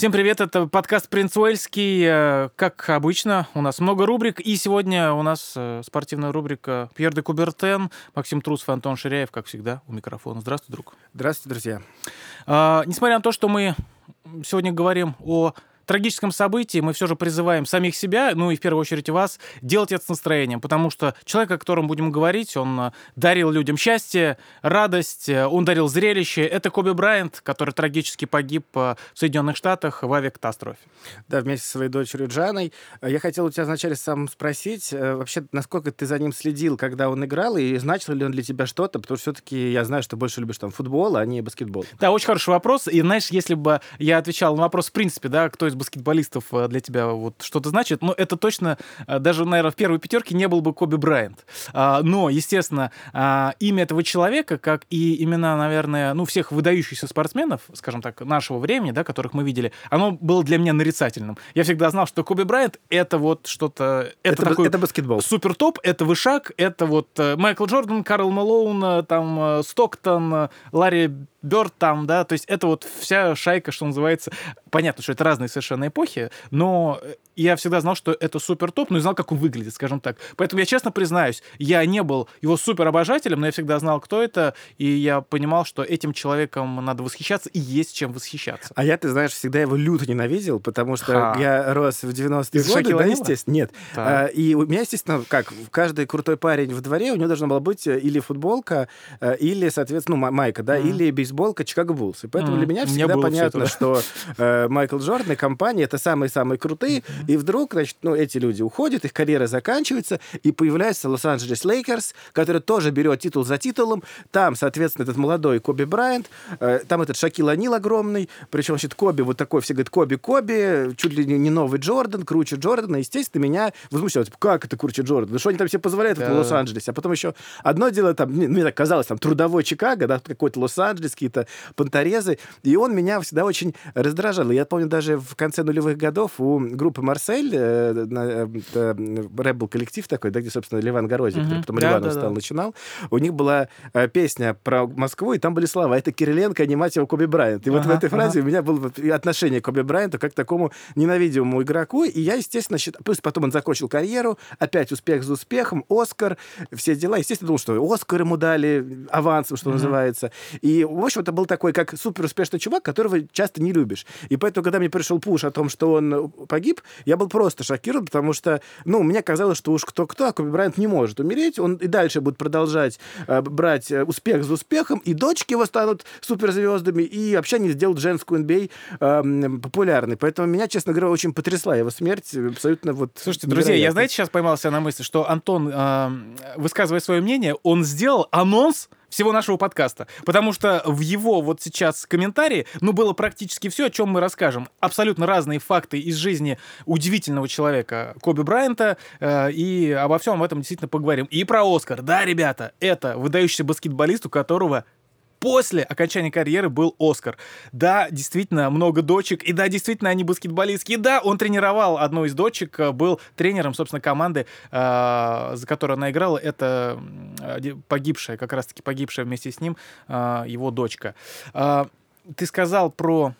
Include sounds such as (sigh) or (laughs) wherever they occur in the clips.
Всем привет, это подкаст «Принц Уэльский». Э, как обычно, у нас много рубрик, и сегодня у нас э, спортивная рубрика Пьер де Кубертен, Максим Трусов и Антон Ширяев, как всегда, у микрофона. Здравствуй, друг. Здравствуйте, друзья. А, несмотря на то, что мы сегодня говорим о трагическом событии мы все же призываем самих себя, ну и в первую очередь вас, делать это с настроением, потому что человек, о котором будем говорить, он э, дарил людям счастье, радость, э, он дарил зрелище. Это Коби Брайант, который трагически погиб э, в Соединенных Штатах в авиакатастрофе. Да, вместе со своей дочерью Джаной. Я хотел у тебя вначале сам спросить, вообще, насколько ты за ним следил, когда он играл, и значил ли он для тебя что-то, потому что все-таки я знаю, что больше любишь там футбол, а не баскетбол. Да, очень хороший вопрос. И знаешь, если бы я отвечал на вопрос, в принципе, да, кто из баскетболистов э, для тебя вот что-то значит, но это точно э, даже, наверное, в первой пятерке не был бы Коби Брайант. А, но, естественно, а, имя этого человека, как и имена, наверное, ну, всех выдающихся спортсменов, скажем так, нашего времени, да, которых мы видели, оно было для меня нарицательным. Я всегда знал, что Коби Брайант — это вот что-то... Это, это, такой это баскетбол. Супер топ, это вышаг, это вот э, Майкл Джордан, Карл Малоун, там Стоктон, Ларри Бёрд там, да, то есть это вот вся шайка, что называется. Понятно, что это разные совершенно эпохи, но я всегда знал, что это супер топ, но и знал, как он выглядит, скажем так. Поэтому я честно признаюсь, я не был его супер обожателем, но я всегда знал, кто это, и я понимал, что этим человеком надо восхищаться, и есть чем восхищаться. А я, ты знаешь, всегда его люто ненавидел, потому что Ха. я рос в 90-е годы, да, естественно, нет. А, и у меня, естественно, как каждый крутой парень в дворе, у него должна была быть э, или футболка, э, или, соответственно, ну, майка, да, mm. или бейсболка Чикаго Буллс. И поэтому mm. для меня всегда понятно, что э, Майкл Джордан и компания — это самые-самые крутые, mm-hmm. И вдруг, значит, ну, эти люди уходят, их карьера заканчивается, и появляется Лос-Анджелес Лейкерс, который тоже берет титул за титулом. Там, соответственно, этот молодой Коби Брайант, э, там этот Шакил О'Нил огромный, причем, значит, Коби вот такой, все говорят, Коби, Коби, чуть ли не новый Джордан, круче Джордана. Естественно, меня возмущало, типа, как это круче Джордан? Да что они там себе позволяют да. в Лос-Анджелесе? А потом еще одно дело, там, мне так казалось, там, трудовой Чикаго, да, какой-то Лос-Анджелес, какие-то понторезы, и он меня всегда очень раздражал. Я помню, даже в конце нулевых годов у группы Марс Марсель, э, э, рэп был коллектив такой, да, где, собственно, Ливан Горозий, mm-hmm. который потом да, Ливаном да, стал, да. начинал. У них была э, песня про Москву, и там были слова «Это Кириленко, не мать его Коби Брайант». И ага, вот в этой фразе ага. у меня было отношение к Коби Брайанту как к такому ненавидимому игроку, и я, естественно, считаю... Плюс потом он закончил карьеру, опять успех за успехом, Оскар, все дела. Естественно, думал, что Оскар ему дали авансом, что mm-hmm. называется. И, в общем, это был такой, как супер успешный чувак, которого часто не любишь. И поэтому, когда мне пришел пуш о том, что он погиб, я был просто шокирован, потому что, ну, мне казалось, что уж кто-кто, а Коби Брайант не может умереть, он и дальше будет продолжать э, брать э, успех за успехом, и дочки его станут суперзвездами, и вообще они сделают женскую NBA э, популярной. Поэтому меня, честно говоря, очень потрясла его смерть, абсолютно вот... Слушайте, друзья, я, знаете, сейчас поймался на мысли, что Антон, э, высказывая свое мнение, он сделал анонс всего нашего подкаста. Потому что в его вот сейчас комментарии, ну, было практически все, о чем мы расскажем. Абсолютно разные факты из жизни удивительного человека Коби Брайанта, э, и обо всем об этом действительно поговорим. И про Оскар. Да, ребята, это выдающийся баскетболист, у которого после окончания карьеры был Оскар. Да, действительно, много дочек, и да, действительно, они баскетболистки, и да, он тренировал одну из дочек, э, был тренером, собственно, команды, э, за которую она играла, это погибшая, как раз-таки погибшая вместе с ним э, его дочка. Ты сказал про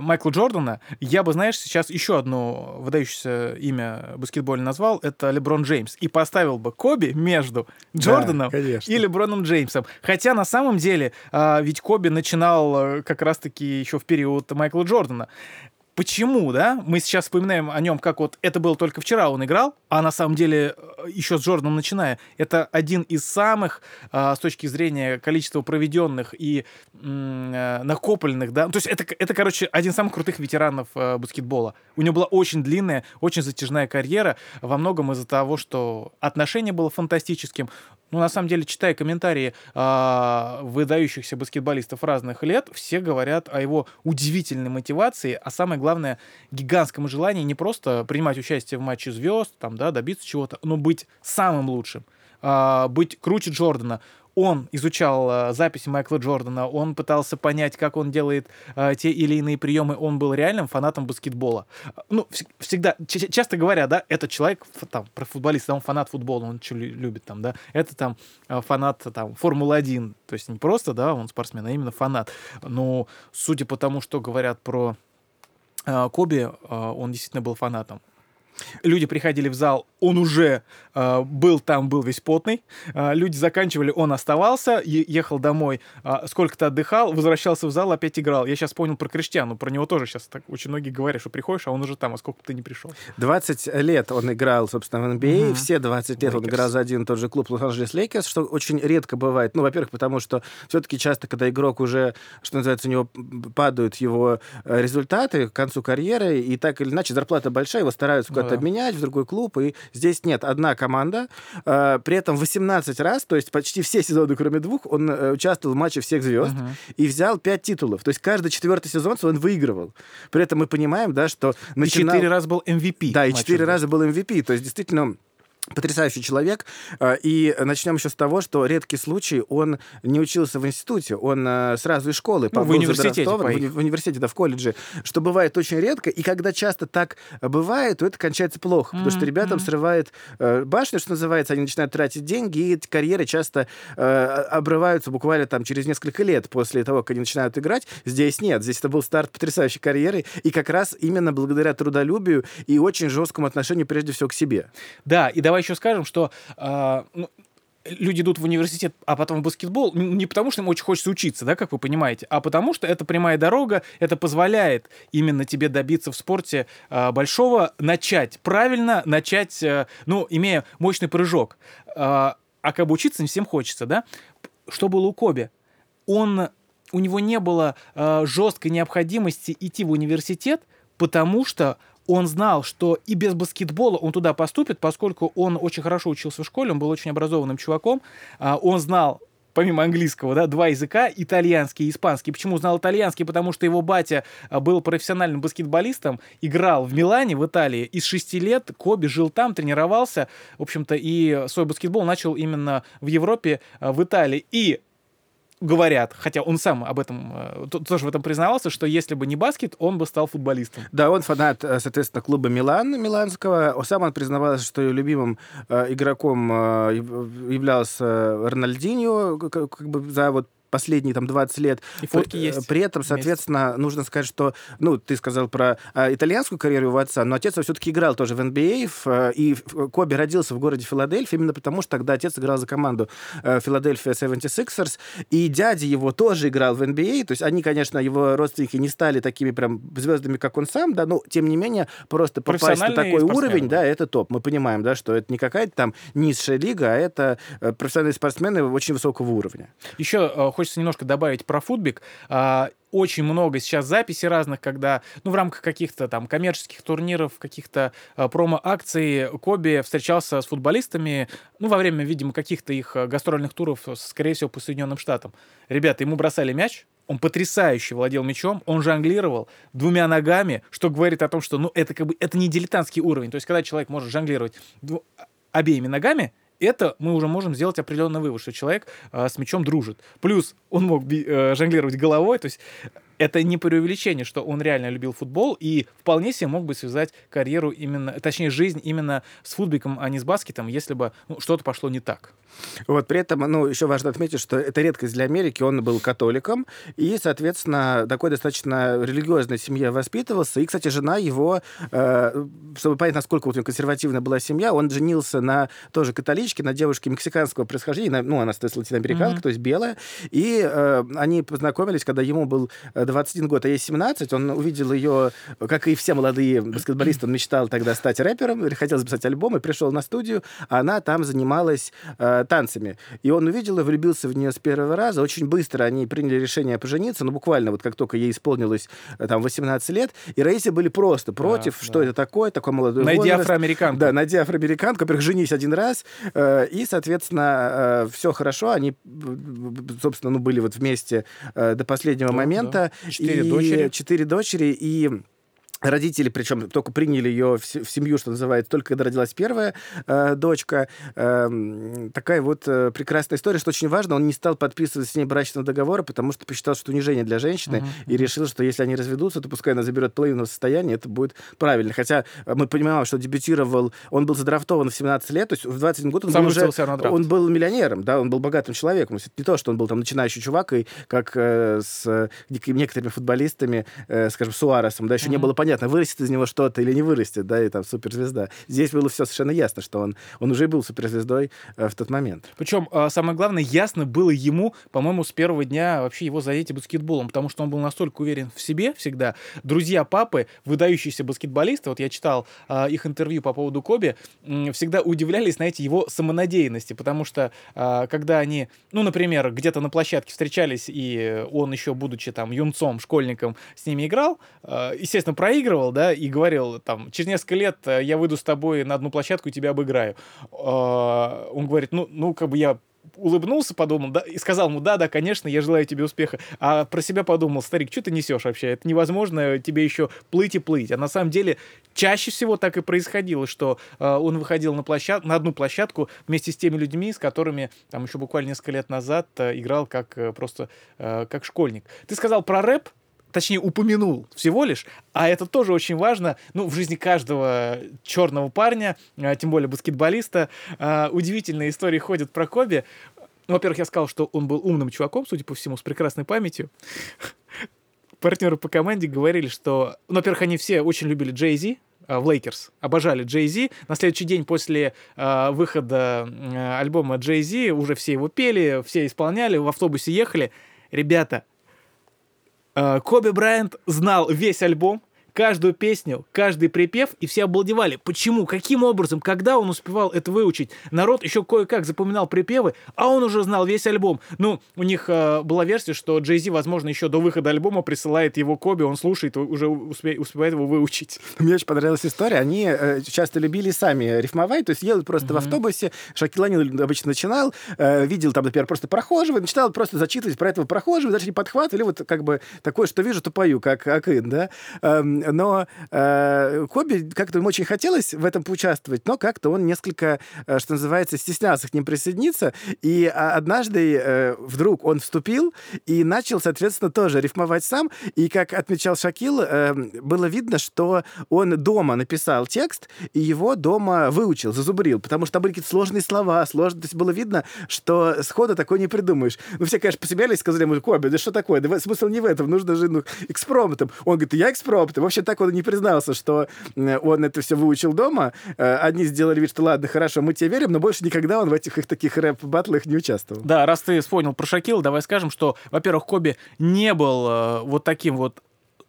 Майкла Джордана, я бы, знаешь, сейчас еще одно выдающееся имя баскетбольное назвал, это Леброн Джеймс. И поставил бы Коби между Джорданом да, и Леброном Джеймсом. Хотя на самом деле, а, ведь Коби начинал э, как раз-таки еще в период Майкла Джордана почему, да, мы сейчас вспоминаем о нем, как вот это было только вчера он играл, а на самом деле э, еще с Джорданом начиная, это один из самых, э, с точки зрения количества проведенных и э, накопленных, да, то есть это, это, короче, один из самых крутых ветеранов э, баскетбола. У него была очень длинная, очень затяжная карьера, во многом из-за того, что отношение было фантастическим, ну, на самом деле, читая комментарии э, выдающихся баскетболистов разных лет, все говорят о его удивительной мотивации, а самое главное, гигантском желании не просто принимать участие в матче звезд, там, да, добиться чего-то, но быть самым лучшим, э, быть круче Джордана он изучал э, записи Майкла Джордана, он пытался понять, как он делает э, те или иные приемы, он был реальным фанатом баскетбола. Ну, вс- всегда, ч- часто говоря, да, этот человек, там, про футболиста, он фанат футбола, он что любит там, да, это там э, фанат там Формулы-1, то есть не просто, да, он спортсмен, а именно фанат. Но судя по тому, что говорят про Коби, он действительно был фанатом. Люди приходили в зал, он уже э, был там, был весь потный. Э, люди заканчивали, он оставался, ехал домой, э, сколько-то отдыхал, возвращался в зал, опять играл. Я сейчас понял про Криштиану, про него тоже сейчас так очень многие говорят, что приходишь, а он уже там, а сколько ты не пришел. 20 лет он играл, собственно, в НБА, mm-hmm. все 20 лет Лейкерс. он играл за один и тот же клуб Лос-Анджелес Лейкерс, что очень редко бывает. Ну, во-первых, потому что все-таки часто, когда игрок уже, что называется, у него падают его э, результаты к концу карьеры, и так или иначе зарплата большая, его стараются куда-то да. обменять в другой клуб, и здесь нет, одна команда, э, при этом 18 раз, то есть почти все сезоны, кроме двух, он э, участвовал в матче всех звезд uh-huh. и взял 5 титулов. То есть каждый четвертый сезон он выигрывал. При этом мы понимаем, да, что... Начинал... И 4 раза был MVP. Да, и 4 раза был MVP. То есть действительно Потрясающий человек. Э, и начнем еще с того, что редкий случай, он не учился в институте, он э, сразу из школы. Ну, в университете. В, в университете, да, в колледже. Что бывает очень редко. И когда часто так бывает, то это кончается плохо. Mm-hmm. Потому что ребятам mm-hmm. срывает э, башню, что называется, они начинают тратить деньги, и эти карьеры часто обрываются буквально там через несколько лет после того, как они начинают играть. Здесь нет. Здесь это был старт потрясающей карьеры. И как раз именно благодаря трудолюбию и очень жесткому отношению прежде всего к себе. Да, и давай давай еще скажем, что э, ну, люди идут в университет, а потом в баскетбол, не потому что им очень хочется учиться, да, как вы понимаете, а потому что это прямая дорога, это позволяет именно тебе добиться в спорте э, большого, начать правильно, начать, э, ну, имея мощный прыжок. Э, а как бы учиться не всем хочется, да? Что было у Коби? Он, у него не было э, жесткой необходимости идти в университет, потому что он знал, что и без баскетбола он туда поступит, поскольку он очень хорошо учился в школе, он был очень образованным чуваком, а, он знал помимо английского, да, два языка, итальянский и испанский. Почему знал итальянский? Потому что его батя а, был профессиональным баскетболистом, играл в Милане, в Италии, и с шести лет Коби жил там, тренировался, в общем-то, и свой баскетбол начал именно в Европе, а, в Италии. И говорят, хотя он сам об этом э, тоже в этом признавался, что если бы не баскет, он бы стал футболистом. Да, он фанат, э, соответственно, клуба Милан, миланского. Сам он признавался, что его любимым э, игроком являлся Рональдинho, как бы за вот последние там 20 лет. И фотки есть. При этом, соответственно, вместе. нужно сказать, что, ну, ты сказал про а, итальянскую карьеру его отца, но отец все-таки играл тоже в NBA, в, э, и Коби родился в городе Филадельфия, именно потому что тогда отец играл за команду Филадельфия 76ers, и дядя его тоже играл в NBA, то есть они, конечно, его родственники не стали такими прям звездами, как он сам, да, но тем не менее просто попасть на такой уровень, да, это топ. Мы понимаем, да, что это не какая-то там низшая лига, а это э, профессиональные спортсмены очень высокого уровня. Еще э, хочется немножко добавить про футбик. А, очень много сейчас записей разных, когда, ну, в рамках каких-то там коммерческих турниров, каких-то э, промо-акций Коби встречался с футболистами, ну, во время, видимо, каких-то их а, гастрольных туров, скорее всего, по Соединенным Штатам. Ребята, ему бросали мяч, он потрясающе владел мячом, он жонглировал двумя ногами, что говорит о том, что, ну, это как бы, это не дилетантский уровень. То есть, когда человек может жонглировать обеими ногами, это мы уже можем сделать определенный вывод, что человек э, с мячом дружит. Плюс он мог э, жонглировать головой, то есть это не преувеличение, что он реально любил футбол и вполне себе мог бы связать карьеру именно, точнее, жизнь именно с футбиком, а не с баскетом, если бы ну, что-то пошло не так. Вот, при этом, ну, еще важно отметить, что это редкость для Америки, он был католиком, и, соответственно, такой достаточно религиозной семье воспитывался, и, кстати, жена его, э, чтобы понять, насколько вот консервативная была семья, он женился на тоже католичке, на девушке мексиканского происхождения, на, ну, она, соответственно, латиноамериканка, mm-hmm. то есть белая, и э, они познакомились, когда ему был 21 год, а ей 17, он увидел ее, как и все молодые баскетболисты, он мечтал тогда стать рэпером, хотел записать альбом, и пришел на студию, а она там занималась э, танцами. И он увидел и влюбился в нее с первого раза. Очень быстро они приняли решение пожениться, ну, буквально вот как только ей исполнилось э, там 18 лет, и родители были просто против, да, что да. это такое, такой молодой Найди возраст. афроамериканку. Да, найди афроамериканку, во-первых, женись один раз, э, и, соответственно, э, все хорошо, они, собственно, ну, были вот вместе до последнего да, момента. Четыре дочери. Четыре дочери, и Родители, причем только приняли ее в семью, что называется, только когда родилась первая э, дочка. Э, такая вот э, прекрасная история, что очень важно, он не стал подписывать с ней брачного договора, потому что посчитал, что унижение для женщины, uh-huh, и решил, что если они разведутся, то пускай она заберет половину состояния, это будет правильно. Хотя мы понимаем, что дебютировал, он был задрафтован в 17 лет, то есть в 21 год он Сам был уже, он был миллионером, да, он был богатым человеком. Это не то, что он был там начинающий чувак, и как э, с некоторыми футболистами, э, скажем, Суаресом, да, еще uh-huh. не было понятно, непонятно, вырастет из него что-то или не вырастет, да, и там суперзвезда. Здесь было все совершенно ясно, что он, он уже был суперзвездой э, в тот момент. Причем, э, самое главное, ясно было ему, по-моему, с первого дня вообще его занятия баскетболом, потому что он был настолько уверен в себе всегда. Друзья папы, выдающиеся баскетболисты, вот я читал э, их интервью по поводу Коби, всегда удивлялись, знаете, его самонадеянности, потому что э, когда они, ну, например, где-то на площадке встречались, и он еще, будучи там юнцом, школьником, с ними играл, естественно, проигрывал, да, и говорил, там, через несколько лет э, я выйду с тобой на одну площадку и тебя обыграю. Э, он говорит, ну, ну, как бы я улыбнулся, подумал, да, и сказал ему, да, да, конечно, я желаю тебе успеха. А про себя подумал, старик, что ты несешь вообще? Это невозможно тебе еще плыть и плыть. А на самом деле чаще всего так и происходило, что э, он выходил на, площад... на одну площадку вместе с теми людьми, с которыми там еще буквально несколько лет назад э, играл как э, просто э, как школьник. Ты сказал про рэп, точнее, упомянул всего лишь, а это тоже очень важно, ну, в жизни каждого черного парня, а, тем более баскетболиста. А, удивительные истории ходят про Коби. Ну, во-первых, я сказал, что он был умным чуваком, судя по всему, с прекрасной памятью. (laughs) Партнеры по команде говорили, что, ну, во-первых, они все очень любили Джей Зи, а, в Лейкерс. Обожали Джей Зи. На следующий день после э, выхода э, альбома Джей Зи уже все его пели, все исполняли, в автобусе ехали. Ребята, Коби Брайант знал весь альбом, каждую песню, каждый припев, и все обалдевали. Почему? Каким образом? Когда он успевал это выучить? Народ еще кое-как запоминал припевы, а он уже знал весь альбом. Ну, у них э, была версия, что Джей Зи, возможно, еще до выхода альбома присылает его Коби, он слушает, уже успе- успевает его выучить. (laughs) Мне очень понравилась история. Они э, часто любили сами рифмовать, то есть едут просто mm-hmm. в автобусе. Шакил Анил обычно начинал, э, видел там, например, просто прохожего, начинал просто зачитывать про этого прохожего, даже не подхватывали, вот как бы такое, что вижу, то пою, как Акын, да. Эм, но э, Коби как-то ему очень хотелось в этом поучаствовать, но как-то он несколько, э, что называется, стеснялся к ним присоединиться, и а, однажды э, вдруг он вступил и начал, соответственно, тоже рифмовать сам, и, как отмечал Шакил, э, было видно, что он дома написал текст, и его дома выучил, зазубрил, потому что там были какие-то сложные слова, сложные, то есть было видно, что схода такой не придумаешь. Ну, все, конечно, посмеялись, сказали ему, Коби, да что такое, да смысл не в этом, нужно же ну, экспромтом. Он говорит, я экспромтом. Вообще так он не признался, что он это все выучил дома. Э, одни сделали вид, что ладно, хорошо, мы тебе верим, но больше никогда он в этих их таких рэп-баттлах не участвовал. Да, раз ты вспомнил про Шакила, давай скажем, что, во-первых, Коби не был э, вот таким вот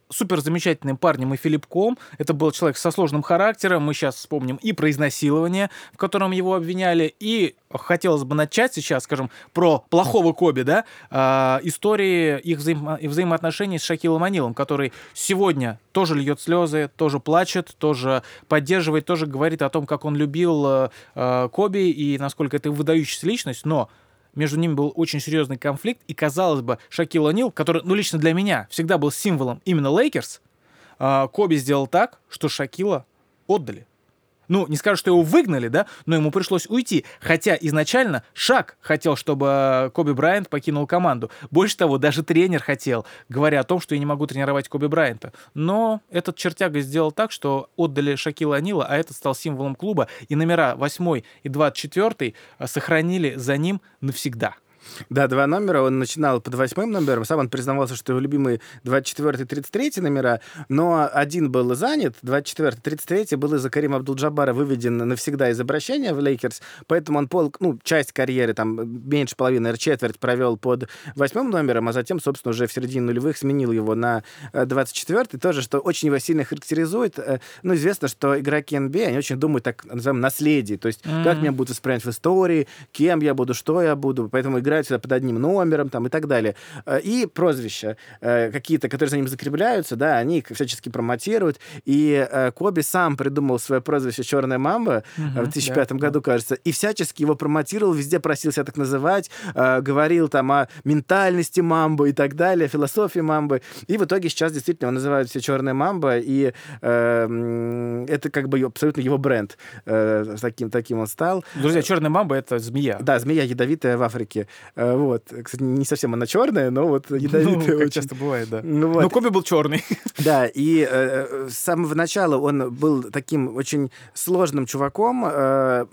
супер замечательным парнем и Филиппком. Это был человек со сложным характером. Мы сейчас вспомним и про изнасилование, в котором его обвиняли, и хотелось бы начать сейчас, скажем, про плохого Коби, да, э, истории их взаимо- взаимоотношений с Шакилом Анилом, который сегодня тоже льет слезы, тоже плачет, тоже поддерживает, тоже говорит о том, как он любил э, Коби и насколько это выдающаяся личность, но между ними был очень серьезный конфликт, и, казалось бы, Шакил О'Нил, который, ну, лично для меня всегда был символом именно Лейкерс, Коби сделал так, что Шакила отдали. Ну, не скажу, что его выгнали, да, но ему пришлось уйти. Хотя изначально Шак хотел, чтобы э, Коби Брайант покинул команду. Больше того, даже тренер хотел, говоря о том, что я не могу тренировать Коби Брайанта. Но этот чертяга сделал так, что отдали Шакила О'Нила, а этот стал символом клуба, и номера 8 и 24 э, сохранили за ним навсегда. Да, два номера. Он начинал под восьмым номером. Сам он признавался, что его любимые 24 и 33 номера, но один был занят, 24 33 был из-за Карима Абдул-Джабара выведен навсегда из обращения в Лейкерс, поэтому он пол, ну, часть карьеры, там, меньше половины, наверное, четверть провел под восьмым номером, а затем, собственно, уже в середине нулевых сменил его на 24 э, тоже, что очень его сильно характеризует. Э, ну, известно, что игроки NBA, они очень думают, так называемое наследие, то есть mm-hmm. как меня будут воспринимать в истории, кем я буду, что я буду, поэтому играть всегда под одним номером там, и так далее. Э, и прозвища э, какие-то, которые за ним закрепляются, да, они их всячески промотируют. И э, Коби сам придумал свое прозвище «Черная мамба» угу, в 2005 да, году, да. кажется, и всячески его промотировал, везде просил себя так называть, говорил там о ментальности мамбы и так далее, философии мамбы. И в итоге сейчас действительно его называют все «Черная мамба», и э, это как бы абсолютно его бренд. Э, таким, таким он стал. Друзья, «Черная мамба» — это змея. Да, змея ядовитая в Африке. Вот. Кстати, не совсем она черная, но вот ядовитая ну, очень. часто бывает, да. Ну, вот. Но Коби был черный. (laughs) Да, и э, с самого начала он был таким очень сложным чуваком, э,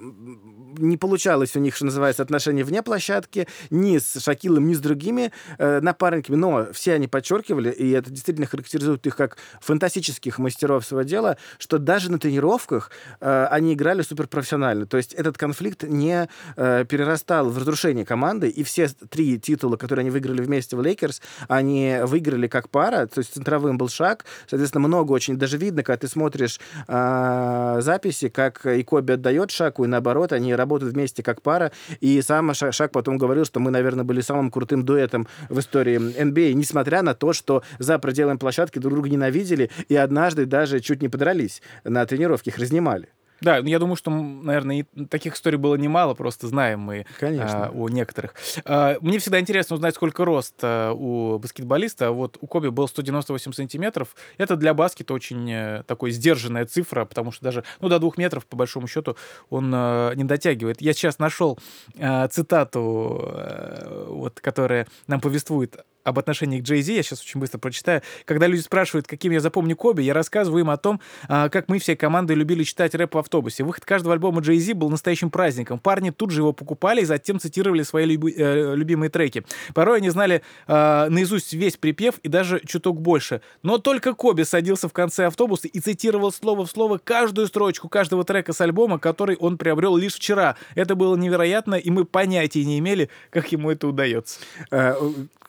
не получалось у них, что называется, отношения вне площадки, ни с Шакилом, ни с другими э, напарниками, но все они подчеркивали, и это действительно характеризует их как фантастических мастеров своего дела, что даже на тренировках э, они играли суперпрофессионально. То есть этот конфликт не э, перерастал в разрушение команды, и все три титула, которые они выиграли вместе в Лейкерс, они выиграли как пара, то есть центровым был Шак, соответственно, много очень, даже видно, когда ты смотришь э, записи, как и Коби отдает Шаку, и наоборот, они работают вместе как пара. И сам Шак потом говорил, что мы, наверное, были самым крутым дуэтом в истории NBA, а, несмотря на то, что за пределами площадки друг друга ненавидели и однажды даже чуть не подрались на тренировке, их разнимали. Да, ну, я думаю, что, наверное, таких историй было немало, просто знаем мы Конечно. А, о некоторых. А, мне всегда интересно узнать, сколько рост а, у баскетболиста. Вот у Коби был 198 сантиметров. Это для баскета очень а, такой сдержанная цифра, потому что даже ну, до двух метров, по большому счету, он а, не дотягивает. Я сейчас нашел а, цитату, а, вот, которая нам повествует об отношениях Джей Зи, я сейчас очень быстро прочитаю. Когда люди спрашивают, каким я запомню Коби, я рассказываю им о том, а, как мы всей командой любили читать рэп в автобусе. Выход каждого альбома Джей Зи был настоящим праздником. Парни тут же его покупали и затем цитировали свои люби- э, любимые треки. Порой они знали э, наизусть весь припев и даже чуток больше. Но только Коби садился в конце автобуса и цитировал слово в слово каждую строчку каждого трека с альбома, который он приобрел лишь вчера. Это было невероятно, и мы понятия не имели, как ему это удается.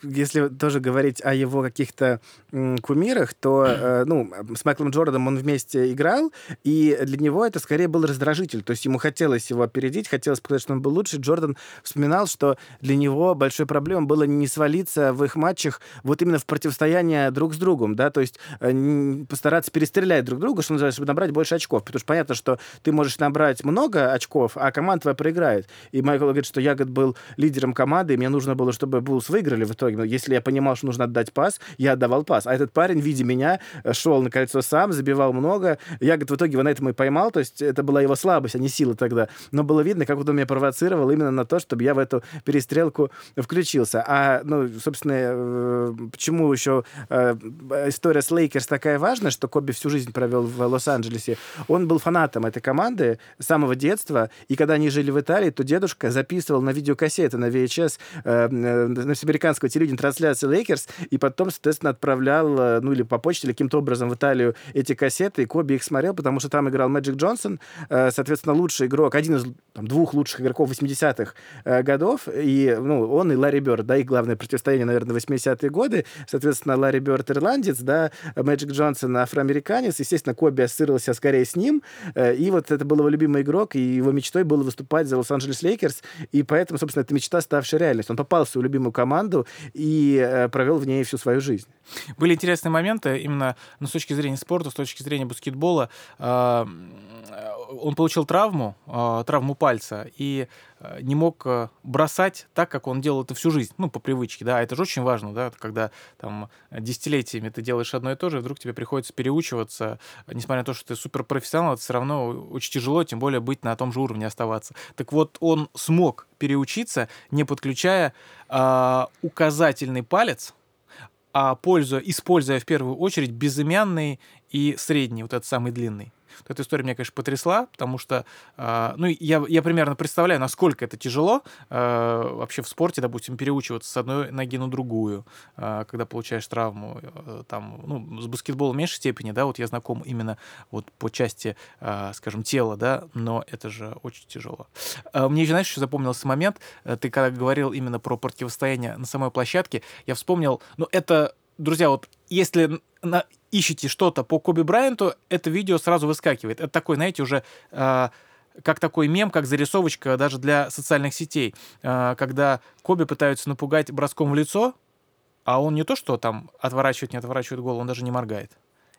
Если тоже говорить о его каких-то кумирах, то, э, ну, с Майклом Джорданом он вместе играл, и для него это скорее был раздражитель. То есть ему хотелось его опередить, хотелось показать, что он был лучше. Джордан вспоминал, что для него большой проблемой было не свалиться в их матчах вот именно в противостояние друг с другом, да, то есть э, постараться перестрелять друг друга, что называется, чтобы набрать больше очков. Потому что понятно, что ты можешь набрать много очков, а команда твоя проиграет. И Майкл говорит, что Ягод был лидером команды, и мне нужно было, чтобы Булс выиграли в итоге. Но если я понимал, что нужно отдать пас, я отдавал пас. А этот парень, видя меня, э, шел на кольцо сам, забивал много. Я, говорит, в итоге его на этом и поймал, то есть это была его слабость, а не сила тогда. Но было видно, как он меня провоцировал именно на то, чтобы я в эту перестрелку включился. А, ну, собственно, э, почему еще э, история с Лейкерс такая важная, что Коби всю жизнь провел в Лос-Анджелесе. Он был фанатом этой команды с самого детства, и когда они жили в Италии, то дедушка записывал на видеокассеты, на VHS, э, на американского телевидения трансляции Лейкерс, и потом, соответственно, отправлял, э, ну, или по почте, или каким-то образом в Италию эти кассеты, и Коби их смотрел, потому что там играл Мэджик Джонсон, э, соответственно, лучший игрок, один из там, двух лучших игроков 80-х э, годов, и, ну, он и Ларри Бёрд, да, их главное противостояние, наверное, 80-е годы, соответственно, Ларри Бёрд ирландец, да, Мэджик Джонсон афроамериканец, естественно, Коби ассоциировался скорее с ним, и вот это был его любимый игрок, и его мечтой было выступать за Лос-Анджелес Лейкерс, и поэтому, собственно, эта мечта ставшая реальностью. Он попал в свою любимую команду и провел в ней всю свою жизнь. Были интересные моменты именно ну, с точки зрения спорта, с точки зрения баскетбола. А, он получил травму, а, травму пальца, и не мог бросать так, как он делал это всю жизнь, ну, по привычке, да, это же очень важно, да, когда там десятилетиями ты делаешь одно и то же, и вдруг тебе приходится переучиваться, несмотря на то, что ты суперпрофессионал, это все равно очень тяжело, тем более быть на том же уровне оставаться. Так вот, он смог переучиться, не подключая э, указательный палец, а пользуя, используя в первую очередь безымянный и средний, вот этот самый длинный. Вот эта история меня, конечно, потрясла, потому что, э, ну, я, я примерно представляю, насколько это тяжело э, вообще в спорте, допустим, переучиваться с одной ноги на другую, э, когда получаешь травму, э, там, ну, с баскетболом в меньшей степени, да, вот я знаком именно вот по части, э, скажем, тела, да, но это же очень тяжело. Э, мне, знаешь, еще запомнился момент, э, ты когда говорил именно про противостояние на самой площадке, я вспомнил, ну, это друзья, вот если на, ищете что-то по Коби Брайанту, это видео сразу выскакивает. Это такой, знаете, уже э, как такой мем, как зарисовочка даже для социальных сетей, э, когда Коби пытаются напугать броском в лицо, а он не то, что там отворачивает, не отворачивает голову, он даже не моргает.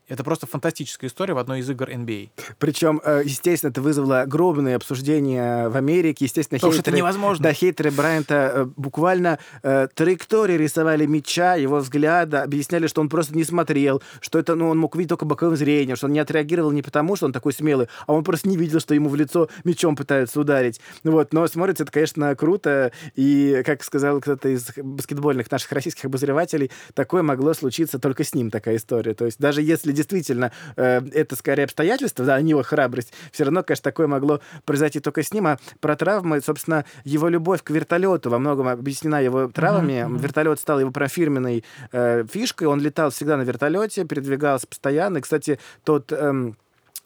Это просто фантастическая история в одной из игр NBA. Причем, э, естественно, это вызвало огромные обсуждения в Америке. Естественно, Потому хейтеры, это невозможно. Да, хейтеры Брайанта э, буквально э, траектории рисовали мяча, его взгляда, объясняли, что он просто не смотрел, что это, ну, он мог видеть только боковым зрением, что он не отреагировал не потому, что он такой смелый, а он просто не видел, что ему в лицо мячом пытаются ударить. Вот, но смотрится это, конечно, круто. И, как сказал кто-то из баскетбольных наших российских обозревателей, такое могло случиться только с ним, такая история. То есть даже если действительно э, это скорее обстоятельства, да, а не его храбрость, все равно, конечно, такое могло произойти только с ним. А про травмы, собственно, его любовь к вертолету во многом объяснена его травмами. Mm-hmm. Вертолет стал его профирменной э, фишкой. Он летал всегда на вертолете, передвигался постоянно. И, кстати, тот... Эм,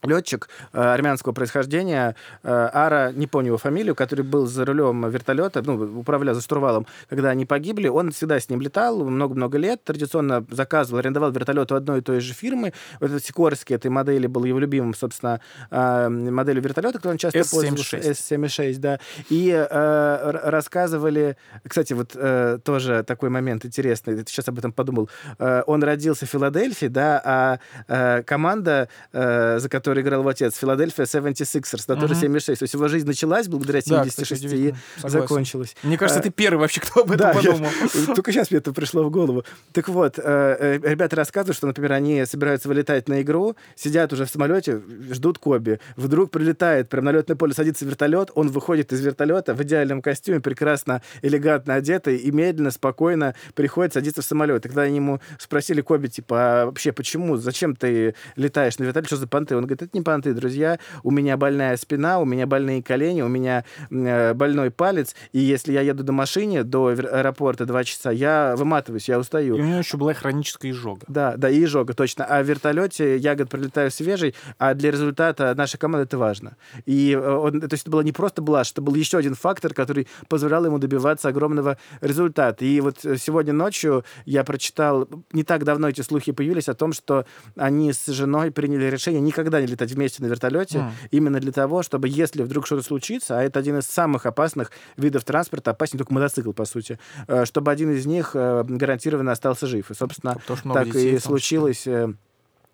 летчик э, армянского происхождения, э, Ара, не помню его фамилию, который был за рулем вертолета, ну, управлял за штурвалом, когда они погибли, он всегда с ним летал много-много лет, традиционно заказывал, арендовал вертолет у одной и той же фирмы. Вот этот Сикорский этой модели был его любимым, собственно, э, моделью вертолета, который он часто S76. пользовался. S76, да. И э, рассказывали, кстати, вот э, тоже такой момент интересный, сейчас об этом подумал, э, он родился в Филадельфии, да, а э, команда, э, за которой который играл в отец, Филадельфия 76ers, да, тоже 76. То есть его жизнь началась благодаря 76 да, и закончилась. Мне кажется, а, ты первый вообще, кто об этом да, подумал. Я, (laughs) только сейчас мне это пришло в голову. Так вот, э, э, ребята рассказывают, что, например, они собираются вылетать на игру, сидят уже в самолете, ждут Коби. Вдруг прилетает, прям на летное поле садится вертолет, он выходит из вертолета в идеальном костюме, прекрасно, элегантно одетый, и медленно, спокойно приходит, садится в самолет. И когда они ему спросили Коби, типа, а вообще почему, зачем ты летаешь на вертолете, что за понты? Он говорит, это не понты, друзья. У меня больная спина, у меня больные колени, у меня э, больной палец. И если я еду до машины, до аэропорта два часа, я выматываюсь, я устаю. И у меня еще была хроническая изжога. Да, да, и изжога, точно. А в вертолете я, говорит, прилетаю свежий, а для результата нашей команды это важно. И э, он, то есть это было не просто блажь, это был еще один фактор, который позволял ему добиваться огромного результата. И вот сегодня ночью я прочитал, не так давно эти слухи появились о том, что они с женой приняли решение никогда не летать вместе на вертолете, mm. именно для того, чтобы, если вдруг что-то случится, а это один из самых опасных видов транспорта, опаснее только мотоцикл, по сути, э, чтобы один из них э, гарантированно остался жив. И, собственно, так и случилось. Что...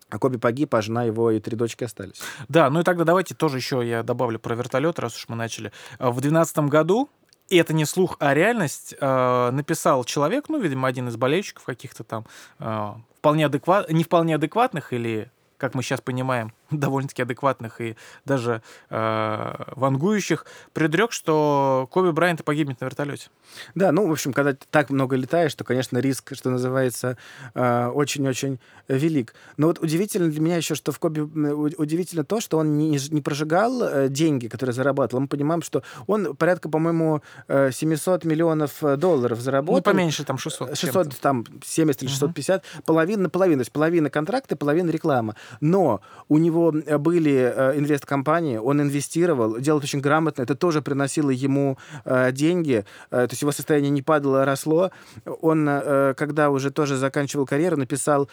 А Коби погиб, а жена его и три дочки остались. Да, ну и тогда давайте тоже еще я добавлю про вертолет, раз уж мы начали. Э, в 2012 году и это не слух, а реальность, э, написал человек, ну, видимо, один из болельщиков каких-то там э, вполне адекват, не вполне адекватных или как мы сейчас понимаем, (laughs) довольно-таки адекватных и даже э, вангующих, предрек, что Коби Брайант погибнет на вертолете. Да, ну, в общем, когда ты так много летаешь, то, конечно, риск, что называется, э, очень-очень велик. Но вот удивительно для меня еще, что в Коби удивительно то, что он не, не прожигал э, деньги, которые зарабатывал. Мы понимаем, что он порядка, по-моему, 700 э, миллионов долларов заработал. Ну, поменьше, там 600. 600, там 70 или 650. Угу. Половина на половину. То есть половина контракта, половина реклама. Но у него него э, были э, инвесткомпании, он инвестировал, делал очень грамотно, это тоже приносило ему э, деньги, то есть его состояние не падало, а росло. Он, когда уже тоже заканчивал карьеру, написал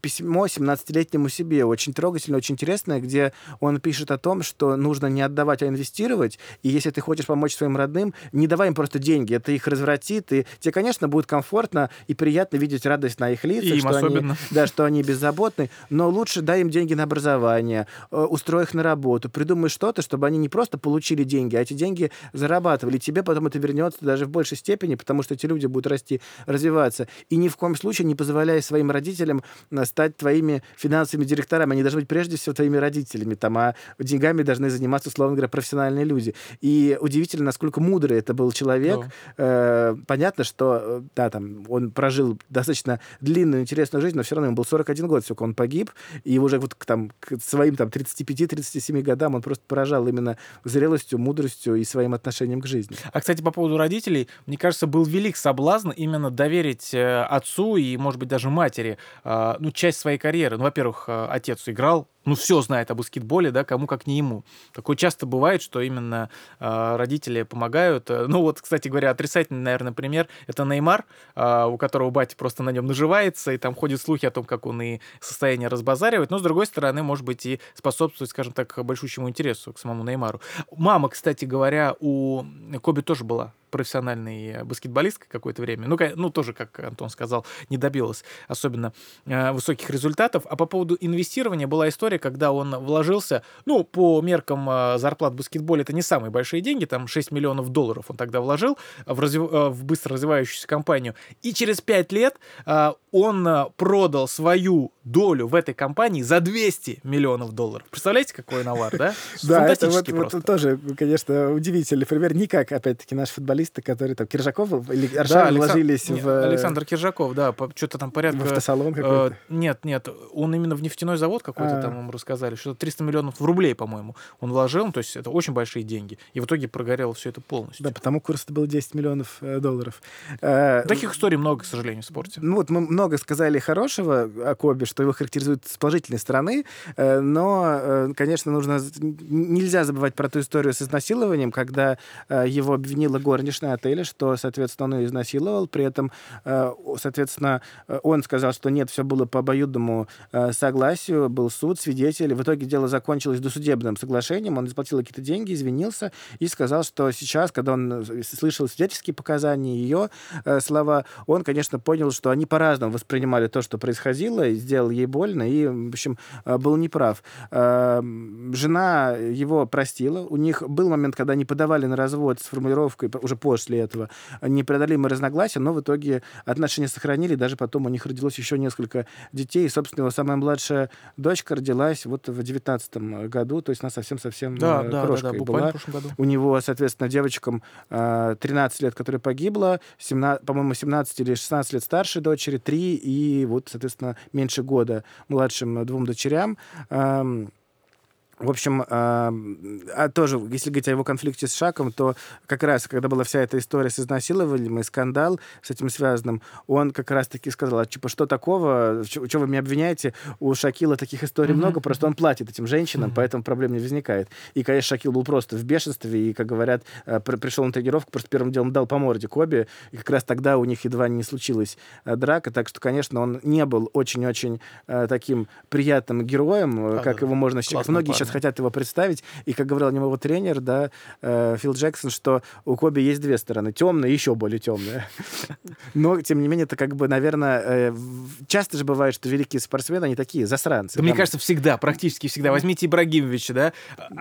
письмо 17-летнему себе, очень трогательное, очень интересное, где он пишет о том, что нужно не отдавать, а инвестировать, и если ты хочешь помочь своим родным, не давай им просто деньги, это их развратит, и тебе, конечно, будет комфортно и приятно видеть радость на их лицах, и что, особенно. они, да, что они беззаботны, но лучше дай им деньги на образование, образование, э, устрой их на работу, придумай что-то, чтобы они не просто получили деньги, а эти деньги зарабатывали. Тебе потом это вернется даже в большей степени, потому что эти люди будут расти, развиваться. И ни в коем случае не позволяй своим родителям э, стать твоими финансовыми директорами. Они должны быть прежде всего твоими родителями, там, а деньгами должны заниматься, условно говоря, профессиональные люди. И удивительно, насколько мудрый это был человек. Да. Э, понятно, что, да, там, он прожил достаточно длинную, интересную жизнь, но все равно ему был 41 год, сколько он погиб, и уже вот там своим там 35-37 годам он просто поражал именно зрелостью, мудростью и своим отношением к жизни. А, кстати, по поводу родителей, мне кажется, был велик соблазн именно доверить э, отцу и, может быть, даже матери, э, ну, часть своей карьеры. Ну, во-первых, э, отец играл ну, все знает о баскетболе, да, кому как не ему. Такое часто бывает, что именно э, родители помогают. Ну, вот, кстати говоря, отрицательный, наверное, пример — это Неймар, э, у которого батя просто на нем наживается, и там ходят слухи о том, как он и состояние разбазаривает, но, с другой стороны, может быть, и способствует, скажем так, большущему интересу к самому Неймару. Мама, кстати говоря, у Коби тоже была профессиональной баскетболисткой какое-то время. Ну, ну, тоже, как Антон сказал, не добилась особенно э, высоких результатов. А по поводу инвестирования была история, когда он вложился, ну, по меркам э, зарплат в баскетболе это не самые большие деньги, там 6 миллионов долларов он тогда вложил в, развив... э, в быстро развивающуюся компанию. И через 5 лет э, он э, продал свою долю в этой компании за 200 миллионов долларов. Представляете, какой навар, да? (laughs) Да, это вот, тоже, конечно, удивительный пример. Не как, опять-таки, наши футболисты, которые там Киржаков или Аршан да, вложились в... Э, Александр Киржаков, да, что-то там порядка... В автосалон э, какой-то? Нет, нет, он именно в нефтяной завод какой-то а. там ему рассказали, что 300 миллионов рублей, по-моему, он вложил, то есть это очень большие деньги. И в итоге прогорело все это полностью. Да, потому курс был 10 миллионов э, долларов. Таких историй много, к сожалению, в спорте. Ну вот мы много сказали хорошего о Коби, что его характеризует с положительной стороны, но, конечно, нужно... Нельзя забывать про ту историю с изнасилованием, когда его обвинила горничная отеля, что, соответственно, он ее изнасиловал. При этом, э, соответственно, э, он сказал, что нет, все было по обоюдному э, согласию, был суд, свидетели. В итоге дело закончилось досудебным соглашением. Он заплатил какие-то деньги, извинился и сказал, что сейчас, когда он слышал свидетельские показания, ее слова, он, конечно, понял, что они по-разному воспринимали то, что происходило, и сделал ей больно, и, в общем, был неправ. Жена его простила. У них был момент, когда они подавали на развод с формулировкой уже после этого непреодолимые разногласия, но в итоге отношения сохранили, даже потом у них родилось еще несколько детей, и, собственно, его самая младшая дочка родилась вот в девятнадцатом году, то есть она совсем-совсем да, да, крошкой да, да, была. В прошлом году. У него, соответственно, девочкам 13 лет, которая погибла, 17, по-моему, 17 или 16 лет старше дочери, 3 и вот, соответственно, меньше года младшим двум дочерям. В общем, а тоже, если говорить о его конфликте с Шаком, то как раз, когда была вся эта история с изнасилованием и скандал с этим связанным, он как раз-таки сказал, а типа, что такого, что вы меня обвиняете? У Шакила таких историй mm-hmm. много, просто он платит этим женщинам, mm-hmm. поэтому проблем не возникает. И, конечно, Шакил был просто в бешенстве, и, как говорят, э, пришел на тренировку, просто первым делом дал по морде Коби, и как раз тогда у них едва не случилась э, драка, так что, конечно, он не был очень-очень э, таким приятным героем, как его можно... Классный Многие сейчас хотят его представить. И, как говорил его тренер, да, э, Фил Джексон, что у Коби есть две стороны. Темная и еще более темная. (laughs) Но, тем не менее, это как бы, наверное, э, часто же бывает, что великие спортсмены, они такие засранцы. Да, Мне кажется, всегда, практически всегда. Возьмите Ибрагимовича, да,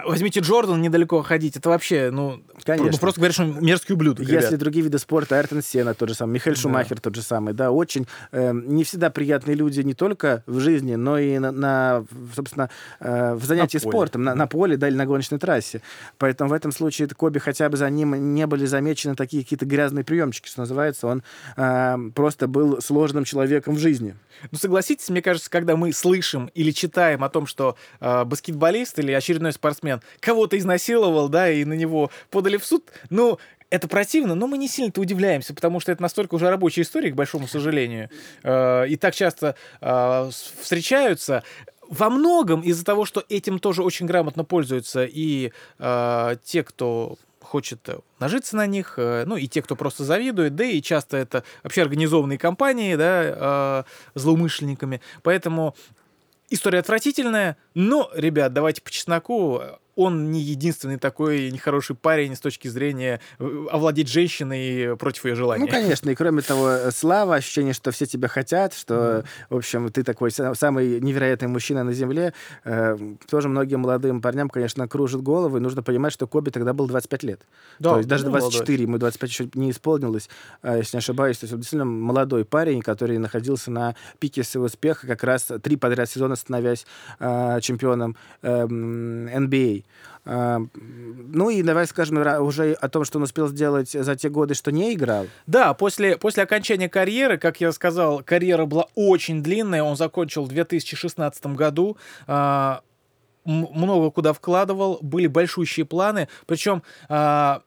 возьмите Джордан недалеко ходить. Это вообще, ну, Конечно. ну просто говоришь, что мерзкий ублюдок. Если ребят. другие виды спорта, Айртон Сена тот же самый, Михаил Шумахер да. тот же самый, да, очень э, не всегда приятные люди не только в жизни, но и на, на собственно, э, в занятии на спортом, на, на поле, да, или на гоночной трассе. Поэтому в этом случае Коби хотя бы за ним не были замечены такие какие-то грязные приемчики, что называется. Он э, просто был сложным человеком в жизни. Ну, согласитесь, мне кажется, когда мы слышим или читаем о том, что э, баскетболист или очередной спортсмен кого-то изнасиловал, да, и на него подали в суд, ну, это противно, но мы не сильно-то удивляемся, потому что это настолько уже рабочая история, к большому сожалению. Э, и так часто э, встречаются во многом из-за того, что этим тоже очень грамотно пользуются и э, те, кто хочет нажиться на них, э, ну и те, кто просто завидует, да и часто это вообще организованные компании, да, э, злоумышленниками. Поэтому история отвратительная, но, ребят, давайте по чесноку, он не единственный такой нехороший парень с точки зрения э, овладеть женщиной против ее желания. Ну, конечно, и кроме того, э, слава, ощущение, что все тебя хотят, что, mm. в общем, ты такой самый невероятный мужчина на земле, э, тоже многим молодым парням, конечно, кружит голову, и нужно понимать, что Коби тогда был 25 лет. Да, то есть даже 24, молодой. ему 25 еще не исполнилось, если не ошибаюсь. То есть он действительно молодой парень, который находился на пике своего успеха, как раз три подряд сезона становясь э, чемпионом э, NBA. Ну и давай скажем уже о том, что он успел сделать за те годы, что не играл. Да, после, после окончания карьеры, как я сказал, карьера была очень длинная. Он закончил в 2016 году а, много куда вкладывал, были большущие планы. Причем а,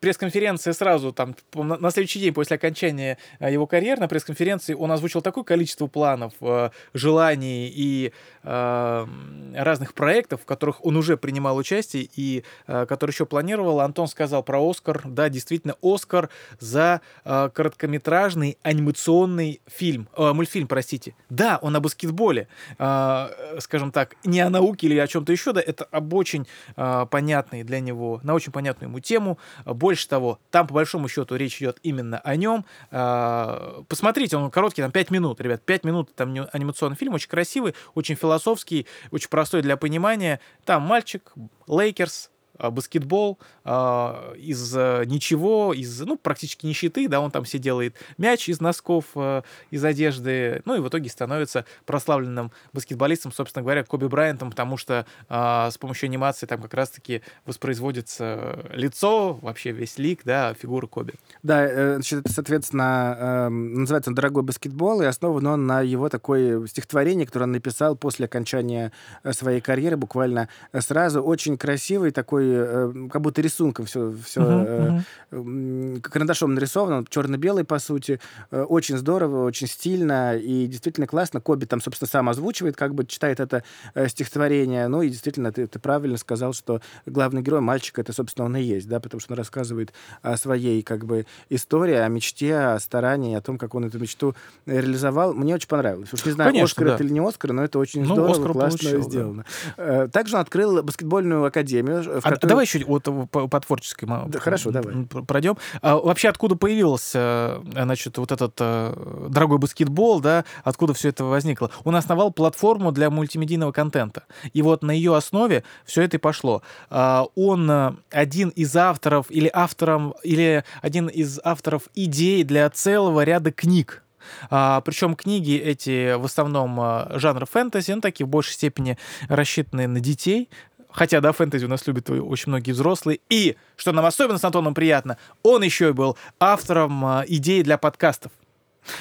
пресс-конференции сразу, там, на следующий день после окончания э, его карьеры, на пресс-конференции он озвучил такое количество планов, э, желаний и э, разных проектов, в которых он уже принимал участие и которые еще планировал. Антон сказал про Оскар. Да, действительно, Оскар за короткометражный анимационный фильм, мультфильм, простите. Да, он о баскетболе, скажем так, не о науке или о чем-то еще, да, это об очень понятной для него, на очень понятную ему тему, Больше того, там, по большому счету, речь идет именно о нем. А, посмотрите, он короткий, там 5 минут, ребят, 5 минут, там анимационный фильм, очень красивый, очень философский, очень простой для понимания. Там мальчик, Лейкерс, баскетбол а, из э, ничего, из, ну, практически нищеты, да, он там все делает мяч из носков, э, из одежды, ну, и в итоге становится прославленным баскетболистом, собственно говоря, Коби Брайантом, потому что а, с помощью анимации там как раз-таки воспроизводится лицо, вообще весь лик, да, фигура Коби. Да, э, значит, это, соответственно, эм, называется «Дорогой баскетбол», и основан он на его такое стихотворение, которое он написал после окончания своей карьеры, буквально сразу. Очень красивый такой Э, как будто рисунком все, все uh-huh, uh-huh. карандашом нарисовано, черно-белый, по сути. Э, очень здорово, очень стильно и действительно классно. Коби там, собственно, сам озвучивает, как бы читает это э, стихотворение. Ну и действительно, ты, ты правильно сказал, что главный герой, мальчик, это, собственно, он и есть, да, потому что он рассказывает о своей, как бы, истории, о мечте, о старании, о том, как он эту мечту реализовал. Мне очень понравилось. Уж не знаю, Конечно, Оскар да. это или не Оскар, но это очень ну, здорово, Оскар классно получил, сделано. Да. Также он открыл баскетбольную академию, в а, который... Давай еще вот по, по творческой да, хорошо, давай. пройдем. А, вообще, откуда появился, значит, вот этот а, дорогой баскетбол, да, откуда все это возникло? Он основал платформу для мультимедийного контента. И вот на ее основе все это и пошло. А, он один из авторов или автором, или один из авторов идей для целого ряда книг а, причем книги эти в основном жанра фэнтези, ну, такие в большей степени рассчитанные на детей, Хотя, да, фэнтези у нас любят очень многие взрослые. И, что нам особенно с Антоном приятно, он еще и был автором а, идеи для подкастов.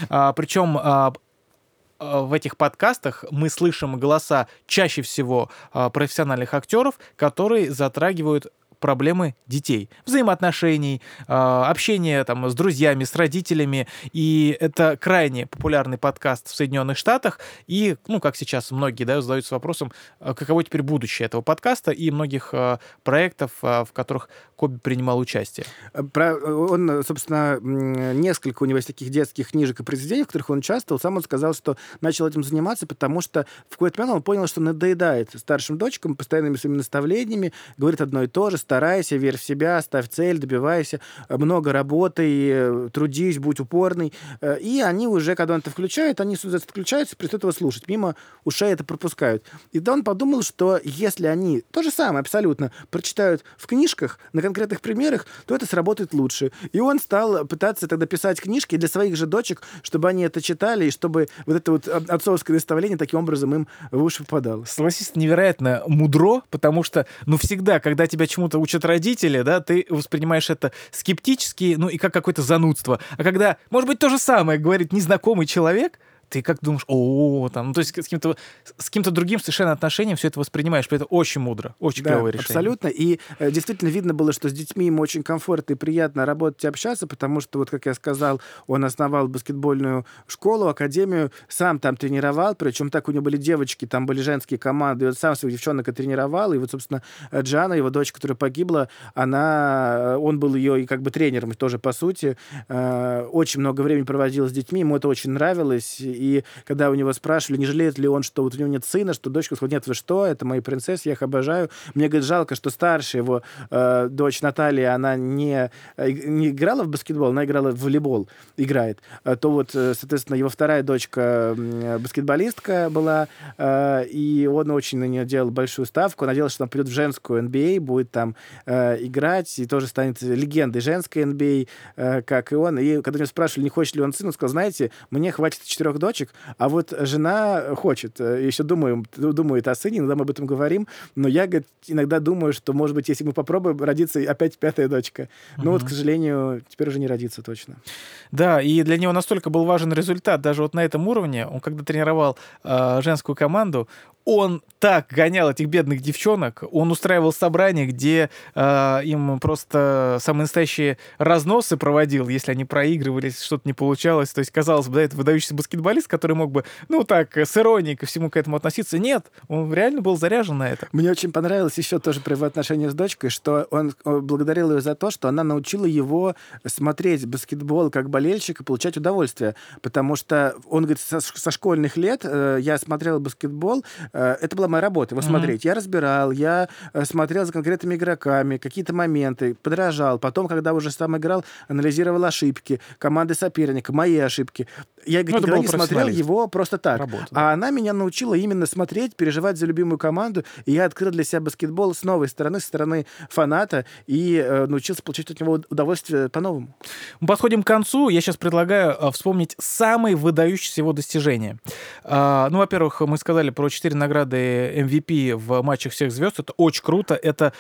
А, причем а, а, в этих подкастах мы слышим голоса чаще всего а, профессиональных актеров, которые затрагивают проблемы детей, взаимоотношений, а, общения там, с друзьями, с родителями. И это крайне популярный подкаст в Соединенных Штатах. И, ну, как сейчас многие да, задаются вопросом, а, каково теперь будущее этого подкаста и многих а, проектов, в которых Коби принимал участие. Про, он, собственно, несколько у него есть таких детских книжек и произведений, в которых он участвовал. Сам он сказал, что начал этим заниматься, потому что в какой-то момент он понял, что надоедает старшим дочкам постоянными своими наставлениями, говорит одно и то же, старайся, верь в себя, ставь цель, добивайся, много работай, трудись, будь упорный. Э, и они уже, когда он это включает, они отключаются, перестают его слушать. Мимо ушей это пропускают. И да он подумал, что если они то же самое абсолютно прочитают в книжках на конкретных примерах, то это сработает лучше. И он стал пытаться тогда писать книжки для своих же дочек, чтобы они это читали, и чтобы вот это вот отцовское наставление таким образом им в уши попадало. Согласись, невероятно мудро, потому что, ну, всегда, когда тебя чему-то учат родители, да, ты воспринимаешь это скептически, ну, и как какое-то занудство. А когда, может быть, то же самое говорит незнакомый человек, ты как думаешь, о, там, ну, то есть с каким-то с каким-то другим совершенно отношением все это воспринимаешь, это очень мудро, очень да, клевое решение. Абсолютно, и э, действительно видно было, что с детьми ему очень комфортно и приятно работать и общаться, потому что, вот как я сказал, он основал баскетбольную школу, академию, сам там тренировал, причем так у него были девочки, там были женские команды, и вот сам своих девчонок и тренировал, и вот, собственно, Джана, его дочь, которая погибла, она, э, он был ее и как бы тренером тоже, по сути, э, очень много времени проводил с детьми, ему это очень нравилось, и когда у него спрашивали, не жалеет ли он, что вот у него нет сына, что дочка сказала, нет, вы что, это мои принцессы, я их обожаю. Мне, говорит, жалко, что старшая его э, дочь Наталья, она не, э, не играла в баскетбол, она играла в волейбол, играет. А то вот, э, соответственно, его вторая дочка баскетболистка была, э, и он очень на нее делал большую ставку. Надеялся, что она придет в женскую NBA, будет там э, играть, и тоже станет легендой женской NBA, э, как и он. И когда него спрашивали, не хочет ли он сына, он сказал, знаете, мне хватит четырех дочек, а вот жена хочет, э, еще думаю, думает о сыне, иногда мы об этом говорим, но я, говорит, иногда думаю, что, может быть, если мы попробуем, родится опять пятая дочка. Но угу. вот, к сожалению, теперь уже не родится точно. Да, и для него настолько был важен результат, даже вот на этом уровне, он когда тренировал э, женскую команду, он так гонял этих бедных девчонок, он устраивал собрания, где э, им просто самые настоящие разносы проводил, если они проигрывали, что-то не получалось. То есть, казалось бы, да, это выдающийся баскетболист, который мог бы, ну так, с иронией ко всему к этому относиться. Нет, он реально был заряжен на это. Мне очень понравилось еще тоже про его отношения с дочкой, что он благодарил ее за то, что она научила его смотреть баскетбол как болельщик и получать удовольствие. Потому что он говорит, со, со школьных лет э, я смотрел баскетбол, это была моя работа, его mm-hmm. Я разбирал, я э, смотрел за конкретными игроками, какие-то моменты, подражал. Потом, когда уже сам играл, анализировал ошибки, команды соперника, мои ошибки. Я ну, никогда не смотрел его просто так. Работа, да. А она меня научила именно смотреть, переживать за любимую команду, и я открыл для себя баскетбол с новой стороны, со стороны фаната, и э, научился получать от него удовольствие по-новому. Мы подходим к концу. Я сейчас предлагаю э, вспомнить самые выдающиеся его достижения. Э, ну, во-первых, мы сказали про четыре награды MVP в матчах всех звезд. Это очень круто. Это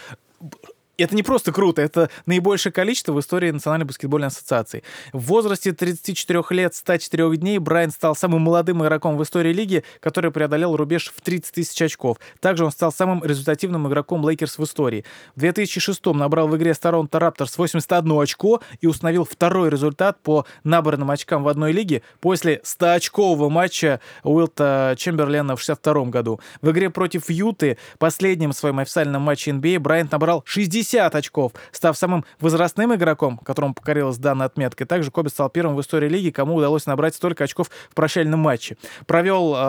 это не просто круто, это наибольшее количество в истории Национальной баскетбольной ассоциации. В возрасте 34 лет 104 дней Брайант стал самым молодым игроком в истории лиги, который преодолел рубеж в 30 тысяч очков. Также он стал самым результативным игроком Лейкерс в истории. В 2006 набрал в игре с Торонто Рапторс 81 очко и установил второй результат по набранным очкам в одной лиге после 100-очкового матча Уилта Чемберлена в 62 году. В игре против Юты, последнем своем официальном матче NBA, Брайант набрал 60 50 очков, став самым возрастным игроком, которому покорилась данная отметка. Также Коби стал первым в истории лиги, кому удалось набрать столько очков в прощальном матче. Провел, э,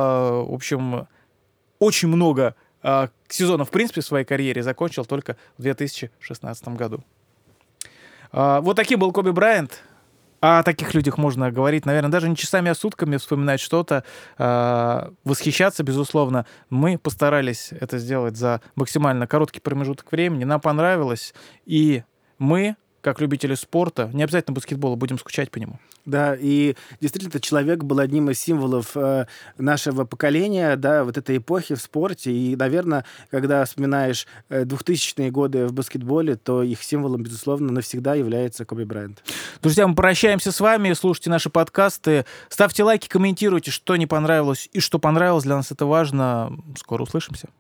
в общем, очень много э, сезонов, в принципе, в своей карьере, закончил только в 2016 году. Э, вот таким был Коби Брайант. О таких людях можно говорить, наверное, даже не часами, а сутками вспоминать что-то, э, восхищаться, безусловно. Мы постарались это сделать за максимально короткий промежуток времени. Нам понравилось, и мы как любители спорта, не обязательно баскетбола, будем скучать по нему. Да, и действительно, этот человек был одним из символов э, нашего поколения, да, вот этой эпохи в спорте. И, наверное, когда вспоминаешь э, 2000-е годы в баскетболе, то их символом, безусловно, навсегда является Коби Брайант. Друзья, мы прощаемся с вами, слушайте наши подкасты, ставьте лайки, комментируйте, что не понравилось и что понравилось. Для нас это важно. Скоро услышимся.